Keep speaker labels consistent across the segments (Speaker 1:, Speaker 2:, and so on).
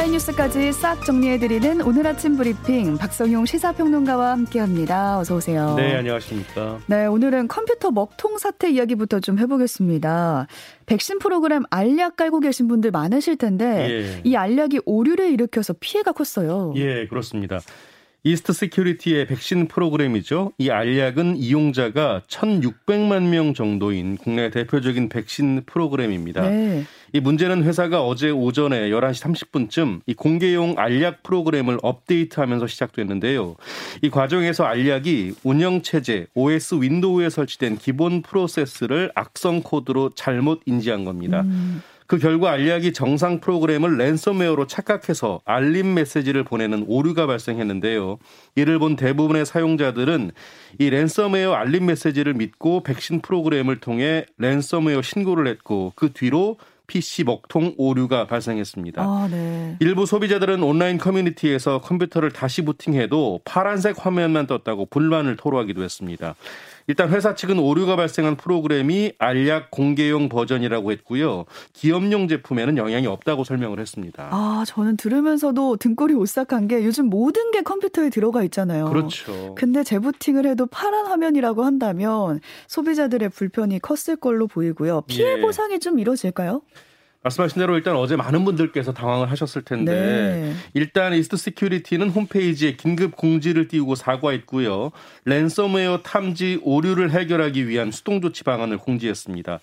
Speaker 1: 헤드라인 뉴스까지 싹 정리해드리는 오늘 아침 브리핑 박성용 시사평론가와 함께합니다. 어서 오세요.
Speaker 2: 네, 안녕하십니까.
Speaker 1: 네, 오늘은 컴퓨터 먹통 사태 이야기부터 좀 해보겠습니다. 백신 프로그램 알약 깔고 계신 분들 많으실 텐데 예. 이 알약이 오류를 일으켜서 피해가 컸어요.
Speaker 2: 예, 그렇습니다. 이스트 시큐리티의 백신 프로그램이죠. 이 알약은 이용자가 1,600만 명 정도인 국내 대표적인 백신 프로그램입니다. 네. 이 문제는 회사가 어제 오전에 11시 30분쯤 이 공개용 알약 프로그램을 업데이트하면서 시작됐는데요. 이 과정에서 알약이 운영 체제 OS 윈도우에 설치된 기본 프로세스를 악성 코드로 잘못 인지한 겁니다. 음. 그 결과 알약이 정상 프로그램을 랜섬웨어로 착각해서 알림 메시지를 보내는 오류가 발생했는데요. 이를 본 대부분의 사용자들은 이 랜섬웨어 알림 메시지를 믿고 백신 프로그램을 통해 랜섬웨어 신고를 했고 그 뒤로 PC 먹통 오류가 발생했습니다. 아, 네. 일부 소비자들은 온라인 커뮤니티에서 컴퓨터를 다시 부팅해도 파란색 화면만 떴다고 불만을 토로하기도 했습니다. 일단 회사 측은 오류가 발생한 프로그램이 알약 공개용 버전이라고 했고요. 기업용 제품에는 영향이 없다고 설명을 했습니다.
Speaker 1: 아, 저는 들으면서도 등골이 오싹한 게 요즘 모든 게 컴퓨터에 들어가 있잖아요.
Speaker 2: 그렇죠.
Speaker 1: 근데 재부팅을 해도 파란 화면이라고 한다면 소비자들의 불편이 컸을 걸로 보이고요. 피해 예. 보상이 좀 이뤄질까요?
Speaker 2: 말씀하신 대로 일단 어제 많은 분들께서 당황을 하셨을 텐데 네. 일단 이스트 시큐리티는 홈페이지에 긴급 공지를 띄우고 사과했고요. 랜섬웨어 탐지 오류를 해결하기 위한 수동 조치 방안을 공지했습니다.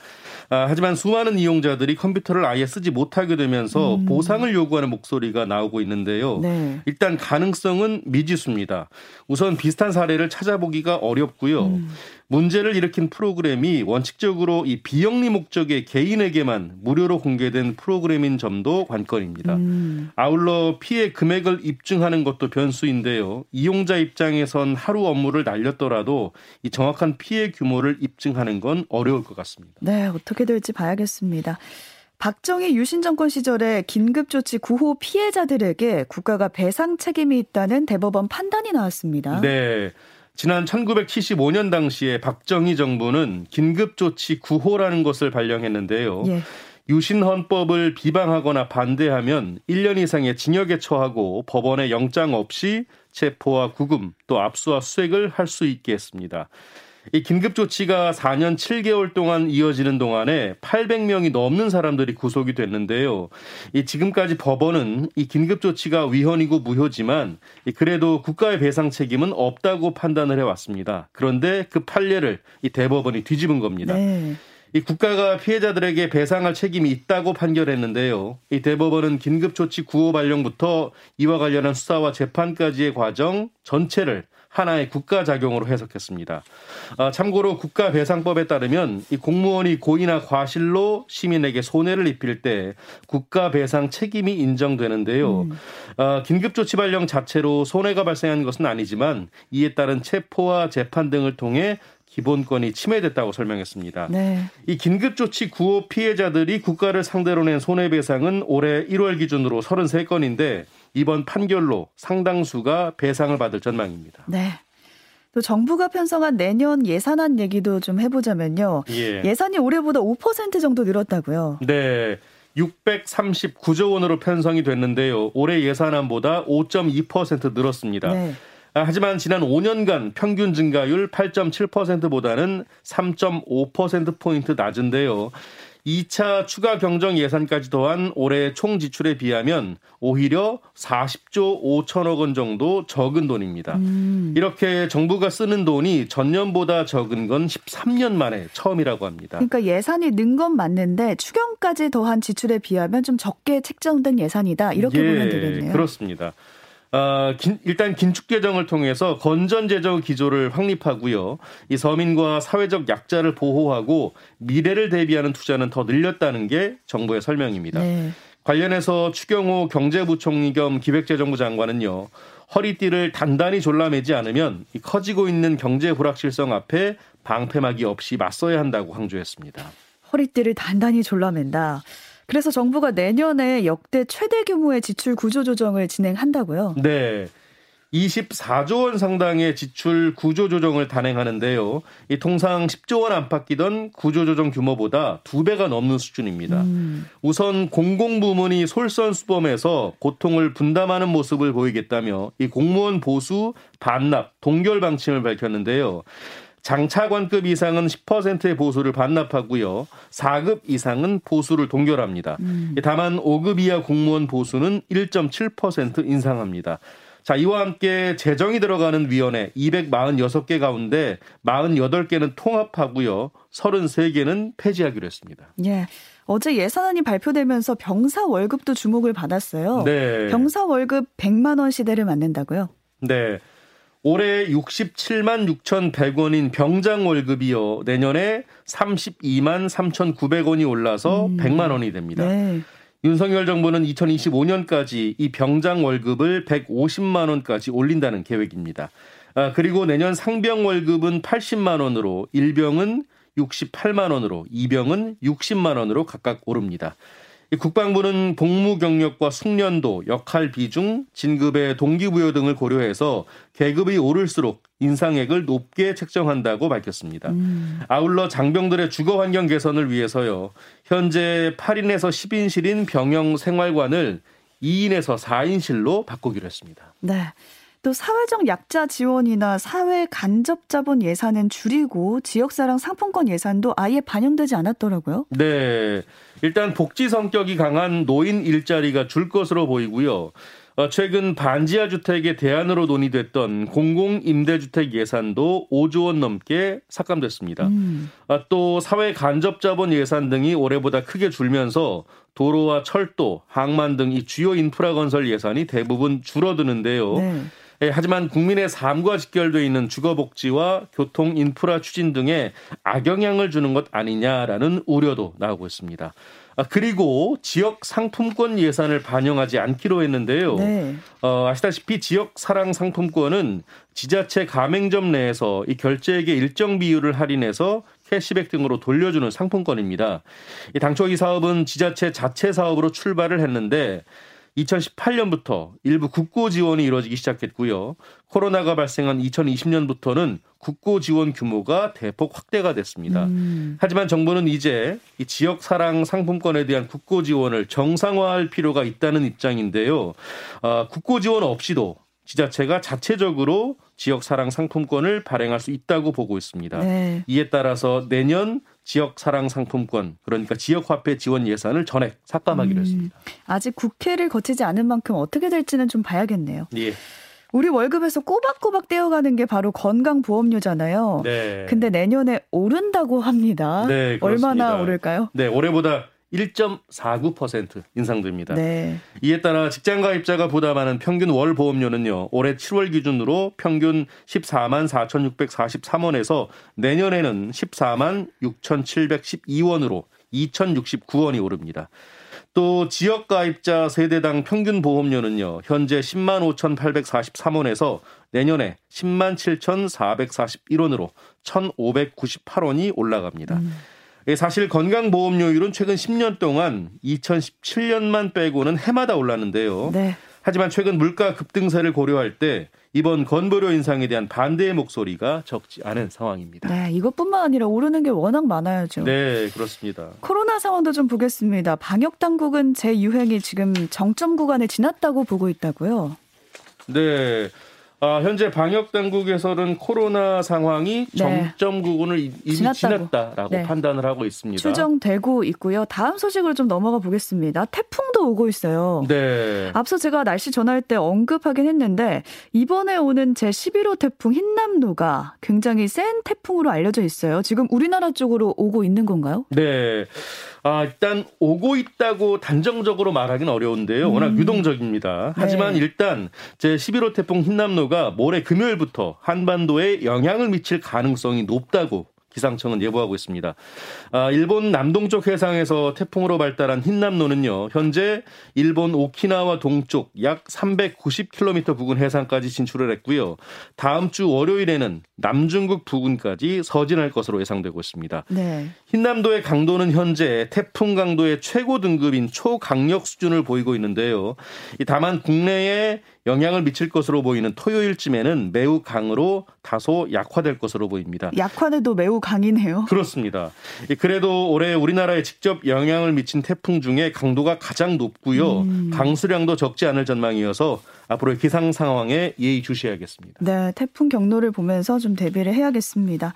Speaker 2: 아, 하지만 수많은 이용자들이 컴퓨터를 아예 쓰지 못하게 되면서 음. 보상을 요구하는 목소리가 나오고 있는데요. 네. 일단 가능성은 미지수입니다. 우선 비슷한 사례를 찾아보기가 어렵고요. 음. 문제를 일으킨 프로그램이 원칙적으로 이 비영리 목적의 개인에게만 무료로 공개된 프로그램인 점도 관건입니다. 음. 아울러 피해 금액을 입증하는 것도 변수인데요. 이용자 입장에선 하루 업무를 날렸더라도 이 정확한 피해 규모를 입증하는 건 어려울 것 같습니다.
Speaker 1: 네, 어떻게 될지 봐야겠습니다. 박정희 유신 정권 시절에 긴급조치 구호 피해자들에게 국가가 배상 책임이 있다는 대법원 판단이 나왔습니다.
Speaker 2: 네. 지난 1975년 당시에 박정희 정부는 긴급조치 구호라는 것을 발령했는데요. 예. 유신 헌법을 비방하거나 반대하면 1년 이상의 징역에 처하고 법원의 영장 없이 체포와 구금 또 압수와 수색을 할 수 있게 했습니다. 이 긴급 조치가 4년 7개월 동안 이어지는 동안에 800명이 넘는 사람들이 구속이 됐는데요. 이 지금까지 법원은 이 긴급 조치가 위헌이고 무효지만 그래도 국가의 배상 책임은 없다고 판단을 해왔습니다. 그런데 그 판례를 이 대법원이 뒤집은 겁니다. 네. 이 국가가 피해자들에게 배상할 책임이 있다고 판결했는데요. 이 대법원은 긴급조치 구호 발령부터 이와 관련한 수사와 재판까지의 과정 전체를 하나의 국가 작용으로 해석했습니다. 아, 참고로 국가배상법에 따르면 이 공무원이 고의나 과실로 시민에게 손해를 입힐 때 국가배상 책임이 인정되는데요. 음. 아, 긴급조치 발령 자체로 손해가 발생한 것은 아니지만 이에 따른 체포와 재판 등을 통해 기본권이 침해됐다고 설명했습니다. 네. 이 긴급조치 구호 피해자들이 국가를 상대로 낸 손해배상은 올해 1월 기준으로 33건인데 이번 판결로 상당수가 배상을 받을 전망입니다.
Speaker 1: 네. 또 정부가 편성한 내년 예산안 얘기도 좀 해보자면요. 예. 예산이 올해보다 5% 정도 늘었다고요.
Speaker 2: 네. 639조 원으로 편성이 됐는데요. 올해 예산안보다 5.2% 늘었습니다. 네. 아, 하지만 지난 5년간 평균 증가율 8.7%보다는 3.5%포인트 낮은데요. 2차 추가 경정 예산까지 더한 올해 총 지출에 비하면 오히려 40조 5천억 원 정도 적은 돈입니다. 음. 이렇게 정부가 쓰는 돈이 전년보다 적은 건 13년 만에 처음이라고 합니다.
Speaker 1: 그러니까 예산이 는 건 맞는데 추경까지 더한 지출에 비하면 좀 적게 책정된 예산이다. 이렇게 예, 보면 되겠네요.
Speaker 2: 그렇습니다. 어, 긴, 일단 긴축 재정을 통해서 건전 재정 기조를 확립하고요. 이 서민과 사회적 약자를 보호하고 미래를 대비하는 투자는 더 늘렸다는 게 정부의 설명입니다. 네. 관련해서 추경호 경제부총리 겸 기획재정부 장관은요. 허리띠를 단단히 졸라매지 않으면 커지고 있는 경제 불확실성 앞에 방패막이 없이 맞서야 한다고 강조했습니다.
Speaker 1: 허리띠를 단단히 졸라맨다. 그래서 정부가 내년에 역대 최대 규모의 지출 구조 조정을 진행한다고요?
Speaker 2: 네. 24조 원 상당의 지출 구조 조정을 단행하는데요. 이 통상 10조 원 안팎이던 구조 조정 규모보다 두 배가 넘는 수준입니다. 음. 우선 공공 부문이 솔선수범해서 고통을 분담하는 모습을 보이겠다며 이 공무원 보수 반납 동결 방침을 밝혔는데요. 장차관급 이상은 10%의 보수를 반납하고요. 4급 이상은 보수를 동결합니다. 음. 다만 5급 이하 공무원 보수는 1.7% 인상합니다. 자, 이와 함께 재정이 들어가는 위원회 246개 가운데 48개는 통합하고요. 33개는 폐지하기로 했습니다.
Speaker 1: 예. 어제 예산안이 발표되면서 병사 월급도 주목을 받았어요. 네. 병사 월급 100만 원 시대를 맞는다고요?
Speaker 2: 네. 올해 67만 6,100원인 병장 월급이요. 내년에 32만 3,900원이 올라서 음. 100만 원이 됩니다. 네. 윤석열 정부는 2025년까지 이 병장 월급을 150만 원까지 올린다는 계획입니다. 아, 그리고 내년 상병 월급은 80만 원으로 일병은 68만 원으로 이병은 60만 원으로 각각 오릅니다. 국방부는 복무 경력과 숙련도, 역할 비중, 진급의 동기부여 등을 고려해서 계급이 오를수록 인상액을 높게 책정한다고 밝혔습니다. 음. 아울러 장병들의 주거 환경 개선을 위해서요. 현재 8인에서 10인실인 병영 생활관을 2인에서 4인실로 바꾸기로 했습니다.
Speaker 1: 네. 또 사회적 약자 지원이나 사회 간접 자본 예산은 줄이고 지역사랑 상품권 예산도 아예 반영되지 않았더라고요.
Speaker 2: 네. 일단 복지 성격이 강한 노인 일자리가 줄 것으로 보이고요. 어, 최근 반지하 주택의 대안으로 논의됐던 공공 임대주택 예산도 5조 원 넘게 삭감됐습니다. 음. 아, 또 사회 간접 자본 예산 등이 올해보다 크게 줄면서 도로와 철도, 항만 등 이 주요 인프라 건설 예산이 대부분 줄어드는데요. 네. 예, 하지만 국민의 삶과 직결돼 있는 주거복지와 교통 인프라 추진 등에 악영향을 주는 것 아니냐라는 우려도 나오고 있습니다. 아, 그리고 지역 상품권 예산을 반영하지 않기로 했는데요. 네. 어, 아시다시피 지역 사랑 상품권은 지자체 가맹점 내에서 이 결제액의 일정 비율을 할인해서 캐시백 등으로 돌려주는 상품권입니다. 이 당초 이 사업은 지자체 자체 사업으로 출발을 했는데 2018년부터 일부 국고 지원이 이루어지기 시작했고요. 코로나가 발생한 2020년부터는 국고 지원 규모가 대폭 확대가 됐습니다. 음. 하지만 정부는 이제 이 지역 사랑 상품권에 대한 국고 지원을 정상화할 필요가 있다는 입장인데요. 어, 국고 지원 없이도 지자체가 자체적으로 지역 사랑 상품권을 발행할 수 있다고 보고 있습니다. 네. 이에 따라서 내년 지역 사랑 상품권 그러니까 지역 화폐 지원 예산을 전액 삭감하기로 음, 했습니다.
Speaker 1: 아직 국회를 거치지 않은 만큼 어떻게 될지는 좀 봐야겠네요. 예. 우리 월급에서 꼬박꼬박 떼어가는 게 바로 건강보험료잖아요. 네. 근데 내년에 오른다고 합니다. 네, 얼마나 오를까요?
Speaker 2: 네, 올해보다 1.49% 인상됩니다. 네. 이에 따라 직장 가입자가 부담하는 평균 월 보험료는요. 올해 7월 기준으로 평균 14만 4,643원에서 내년에는 14만 6,712원으로 2,069원이 오릅니다. 또 지역 가입자 세대당 평균 보험료는요. 현재 10만 5,843원에서 내년에 10만 7,441원으로 1,598원이 올라갑니다. 음. 예, 사실 건강보험료율은 최근 10년 동안 2017년만 빼고는 해마다 올랐는데요. 네. 하지만 최근 물가 급등세를 고려할 때 이번 건보료 인상에 대한 반대의 목소리가 적지 않은 상황입니다.
Speaker 1: 네, 이것뿐만 아니라 오르는 게 워낙 많아야죠.
Speaker 2: 네, 그렇습니다.
Speaker 1: 코로나 상황도 좀 보겠습니다. 방역 당국은 재유행이 지금 정점 구간에 지났다고 보고 있다고요?
Speaker 2: 네. 아, 현재 방역 당국에서는 코로나 상황이 네. 정점 구간을 이미 지났다고. 지났다라고 네. 판단을 하고 있습니다.
Speaker 1: 추정되고 있고요. 다음 소식으로 좀 넘어가 보겠습니다. 태풍도 오고 있어요. 네. 앞서 제가 날씨 전할 때 언급하긴 했는데 이번에 오는 제 11호 태풍 흰남노가 굉장히 센 태풍으로 알려져 있어요. 지금 우리나라 쪽으로 오고 있는 건가요?
Speaker 2: 네. 아, 일단 오고 있다고 단정적으로 말하기는 어려운데요. 워낙 음. 유동적입니다. 하지만 네. 일단 제 11호 태풍 흰남노 가 모레 금요일부터 한반도에 영향을 미칠 가능성이 높다고 기상청은 예보하고 있습니다. 아, 일본 남동쪽 해상에서 태풍으로 발달한 흰남노는요. 현재 일본 오키나와 동쪽 약 390km 부근 해상까지 진출을 했고요. 다음 주 월요일에는 남중국 부근까지 서진할 것으로 예상되고 있습니다. 네. 흰남도의 강도는 현재 태풍 강도의 최고 등급인 초강력 수준을 보이고 있는데요. 다만 국내에 영향을 미칠 것으로 보이는 토요일쯤에는 매우 강으로 다소 약화될 것으로 보입니다.
Speaker 1: 약화돼도 매우 강이네요.
Speaker 2: 그렇습니다. 그래도 올해 우리나라에 직접 영향을 미친 태풍 중에 강도가 가장 높고요. 음. 강수량도 적지 않을 전망이어서 앞으로의 기상 상황에 예의 주시해야겠습니다.
Speaker 1: 네, 태풍 경로를 보면서 좀 대비를 해야겠습니다.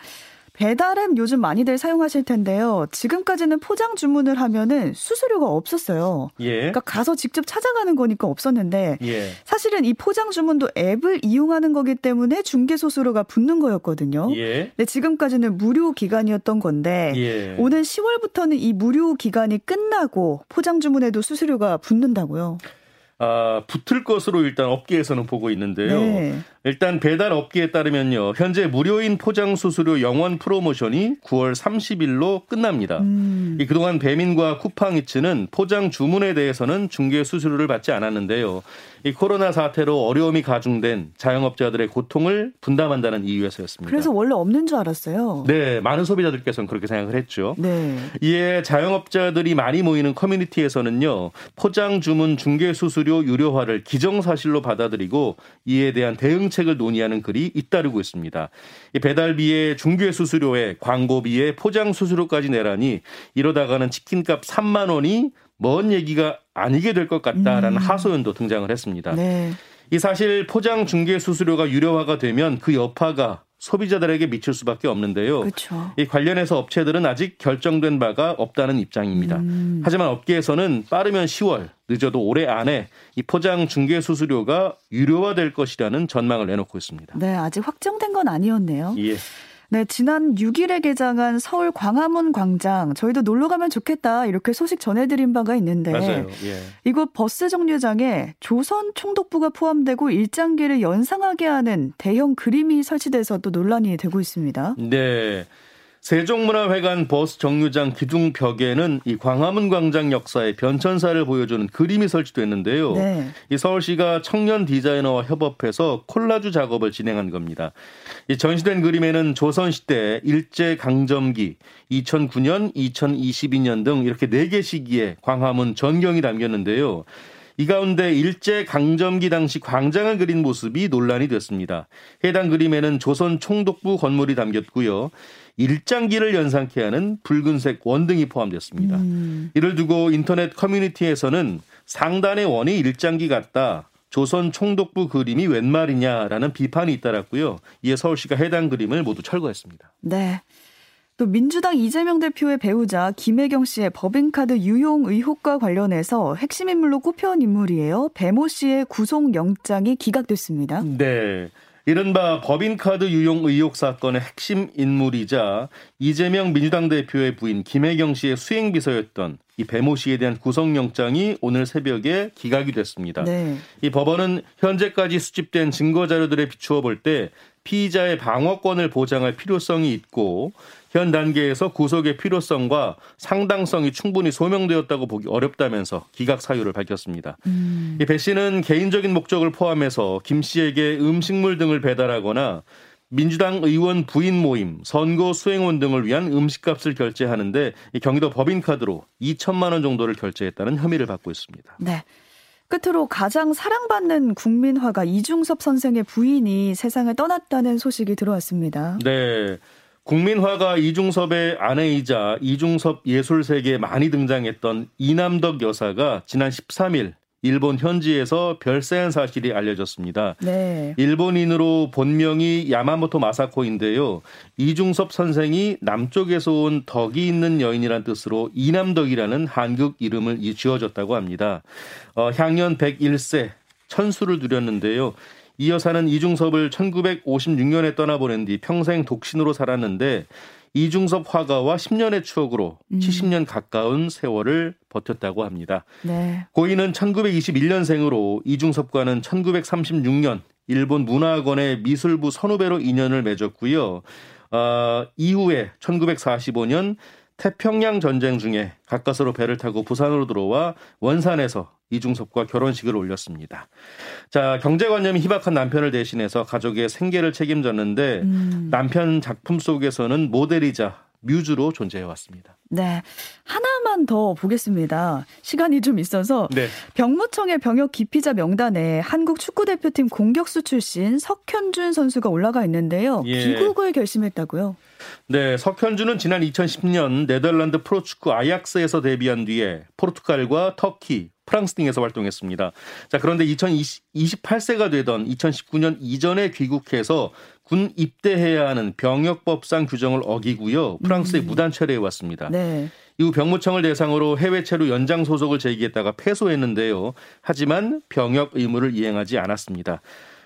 Speaker 1: 배달앱 요즘 많이들 사용하실 텐데요. 지금까지는 포장 주문을 하면은 수수료가 없었어요. 예. 그러니까 가서 직접 찾아가는 거니까 없었는데 예. 사실은 이 포장 주문도 앱을 이용하는 거기 때문에 중개 수수료가 붙는 거였거든요. 예. 근데 지금까지는 무료 기간이었던 건데 예. 오는 10월부터는 이 무료 기간이 끝나고 포장 주문에도 수수료가 붙는다고요.
Speaker 2: 아, 붙을 것으로 일단 업계에서는 보고 있는데요. 네. 일단 배달 업계에 따르면요. 현재 무료인 포장 수수료 영원 프로모션이 9월 30일로 끝납니다. 음. 이 그동안 배민과 쿠팡이츠는 포장 주문에 대해서는 중개 수수료를 받지 않았는데요. 이 코로나 사태로 어려움이 가중된 자영업자들의 고통을 분담한다는 이유에서였습니다.
Speaker 1: 그래서 원래 없는 줄 알았어요.
Speaker 2: 네, 많은 소비자들께서는 그렇게 생각을 했죠. 네. 이에 자영업자들이 많이 모이는 커뮤니티에서는요. 포장 주문 중개 수수료 유료화를 기정사실로 받아들이고 이에 대한 대응 정책을 논의하는 글이 잇따르고 있습니다. 배달비에 중개 수수료에 광고비에 포장 수수료까지 내라니 이러다가는 치킨값 3만 원이 먼 얘기가 아니게 될 것 같다라는 음. 하소연도 등장을 했습니다. 네. 이 사실 포장 중개 수수료가 유료화가 되면 그 여파가 소비자들에게 미칠 수밖에 없는데요. 그렇죠. 이 관련해서 업체들은 아직 결정된 바가 없다는 입장입니다. 음. 하지만 업계에서는 빠르면 10월, 늦어도 올해 안에 이 포장 중개 수수료가 유료화될 것이라는 전망을 내놓고 있습니다.
Speaker 1: 네, 아직 확정된 건 아니었네요. 예. 네, 지난 6일에 개장한 서울 광화문 광장 저희도 놀러 가면 좋겠다 이렇게 소식 전해드린 바가 있는데. 예. 이곳 버스 정류장에 조선 총독부가 포함되고 일장기를 연상하게 하는 대형 그림이 설치돼서 또 논란이 되고 있습니다.
Speaker 2: 네. 세종문화회관 버스 정류장 기둥 벽에는 이 광화문 광장 역사의 변천사를 보여주는 그림이 설치됐는데요. 네. 이 서울시가 청년 디자이너와 협업해서 콜라주 작업을 진행한 겁니다. 이 전시된 그림에는 조선시대 일제 강점기 2009년, 2022년 등 이렇게 네개 시기에 광화문 전경이 담겼는데요. 이 가운데 일제 강점기 당시 광장을 그린 모습이 논란이 됐습니다. 해당 그림에는 조선 총독부 건물이 담겼고요. 일장기를 연상케 하는 붉은색 원등이 포함됐습니다. 음. 이를 두고 인터넷 커뮤니티에서는 상단의 원이 일장기 같다. 조선 총독부 그림이 웬 말이냐라는 비판이 잇따랐고요. 이에 서울시가 해당 그림을 모두 철거했습니다.
Speaker 1: 네. 또 민주당 이재명 대표의 배우자 김혜경 씨의 법인카드 유용 의혹과 관련해서 핵심 인물로 꼽혀온 인물이에요. 배모 씨의 구속영장이 기각됐습니다.
Speaker 2: 네. 이른바 법인카드 유용 의혹 사건의 핵심 인물이자 이재명 민주당 대표의 부인 김혜경 씨의 수행비서였던 이 배모 씨에 대한 구속영장이 오늘 새벽에 기각이 됐습니다. 네. 이 법원은 현재까지 수집된 증거 자료들에 비추어 볼 때 피의자의 방어권을 보장할 필요성이 있고 현 단계에서 구속의 필요성과 상당성이 충분히 소명되었다고 보기 어렵다면서 기각 사유를 밝혔습니다. 음. 배 씨는 개인적인 목적을 포함해서 김 씨에게 음식물 등을 배달하거나 민주당 의원 부인 모임, 선거 수행원 등을 위한 음식값을 결제하는데 경기도 법인카드로 2천만 원 정도를 결제했다는 혐의를 받고 있습니다.
Speaker 1: 네. 끝으로 가장 사랑받는 국민화가 이중섭 선생의 부인이 세상을 떠났다는 소식이 들어왔습니다.
Speaker 2: 네. 국민화가 이중섭의 아내이자 이중섭 예술세계에 많이 등장했던 이남덕 여사가 지난 13일 일본 현지에서 별세한 사실이 알려졌습니다. 네. 일본인으로 본명이 야마모토 마사코인데요. 이중섭 선생이 남쪽에서 온 덕이 있는 여인이란 뜻으로 이남덕이라는 한국 이름을 지어줬다고 합니다. 어, 향년 101세 천수를 누렸는데요. 이 여사는 이중섭을 1956년에 떠나보낸 뒤 평생 독신으로 살았는데 이중섭 화가와 10년의 추억으로 음. 70년 가까운 세월을 버텼다고 합니다. 네. 고인은 1921년생으로 이중섭과는 1936년 일본 문화학원의 미술부 선후배로 인연을 맺었고요. 어, 이후에 1945년 태평양 전쟁 중에 가까스로 배를 타고 부산으로 들어와 원산에서 이중섭과 결혼식을 올렸습니다. 자, 경제관념이 희박한 남편을 대신해서 가족의 생계를 책임졌는데 음. 남편 작품 속에서는 모델이자 뮤즈로 존재해 왔습니다.
Speaker 1: 네. 하나만 더 보겠습니다. 시간이 좀 있어서 네. 병무청의 병역 기피자 명단에 한국 축구 대표팀 공격수 출신 석현준 선수가 올라가 있는데요. 예. 귀국을 결심했다고요?
Speaker 2: 네, 석현준은 지난 2010년 네덜란드 프로축구 아약스에서 데뷔한 뒤에 포르투갈과 터키, 프랑스 등에서 활동했습니다. 자, 그런데 2028세가 되던 2019년 이전에 귀국해서 군 입대해야 하는 병역법상 규정을 어기고요. 프랑스에 음. 무단 체류해 왔습니다. 네. 이후 병무청을 대상으로 해외 체류 연장 소속을 제기했다가 패소했는데요. 하지만 병역 의무를 이행하지 않았습니다.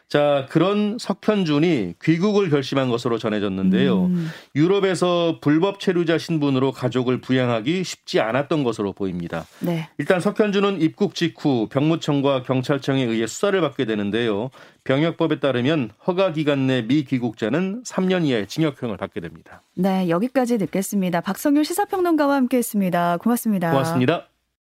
Speaker 2: 자, 그런 석현준이 귀국을 결심한 것으로 전해졌는데요. 음. 유럽에서 불법 체류자 신분으로 가족을 부양하기 쉽지 않았던 것으로 보입니다. 네. 일단 석현준은 입국 직후 병무청과 경찰청에 의해 수사를 받게 되는데요. 병역법에 따르면 허가 기간 내 미귀국자는 3년 이하의 징역형을 받게 됩니다.
Speaker 1: 네, 여기까지 듣겠습니다. 박성윤 시사평론가와 함께했습니다. 고맙습니다.
Speaker 2: 고맙습니다.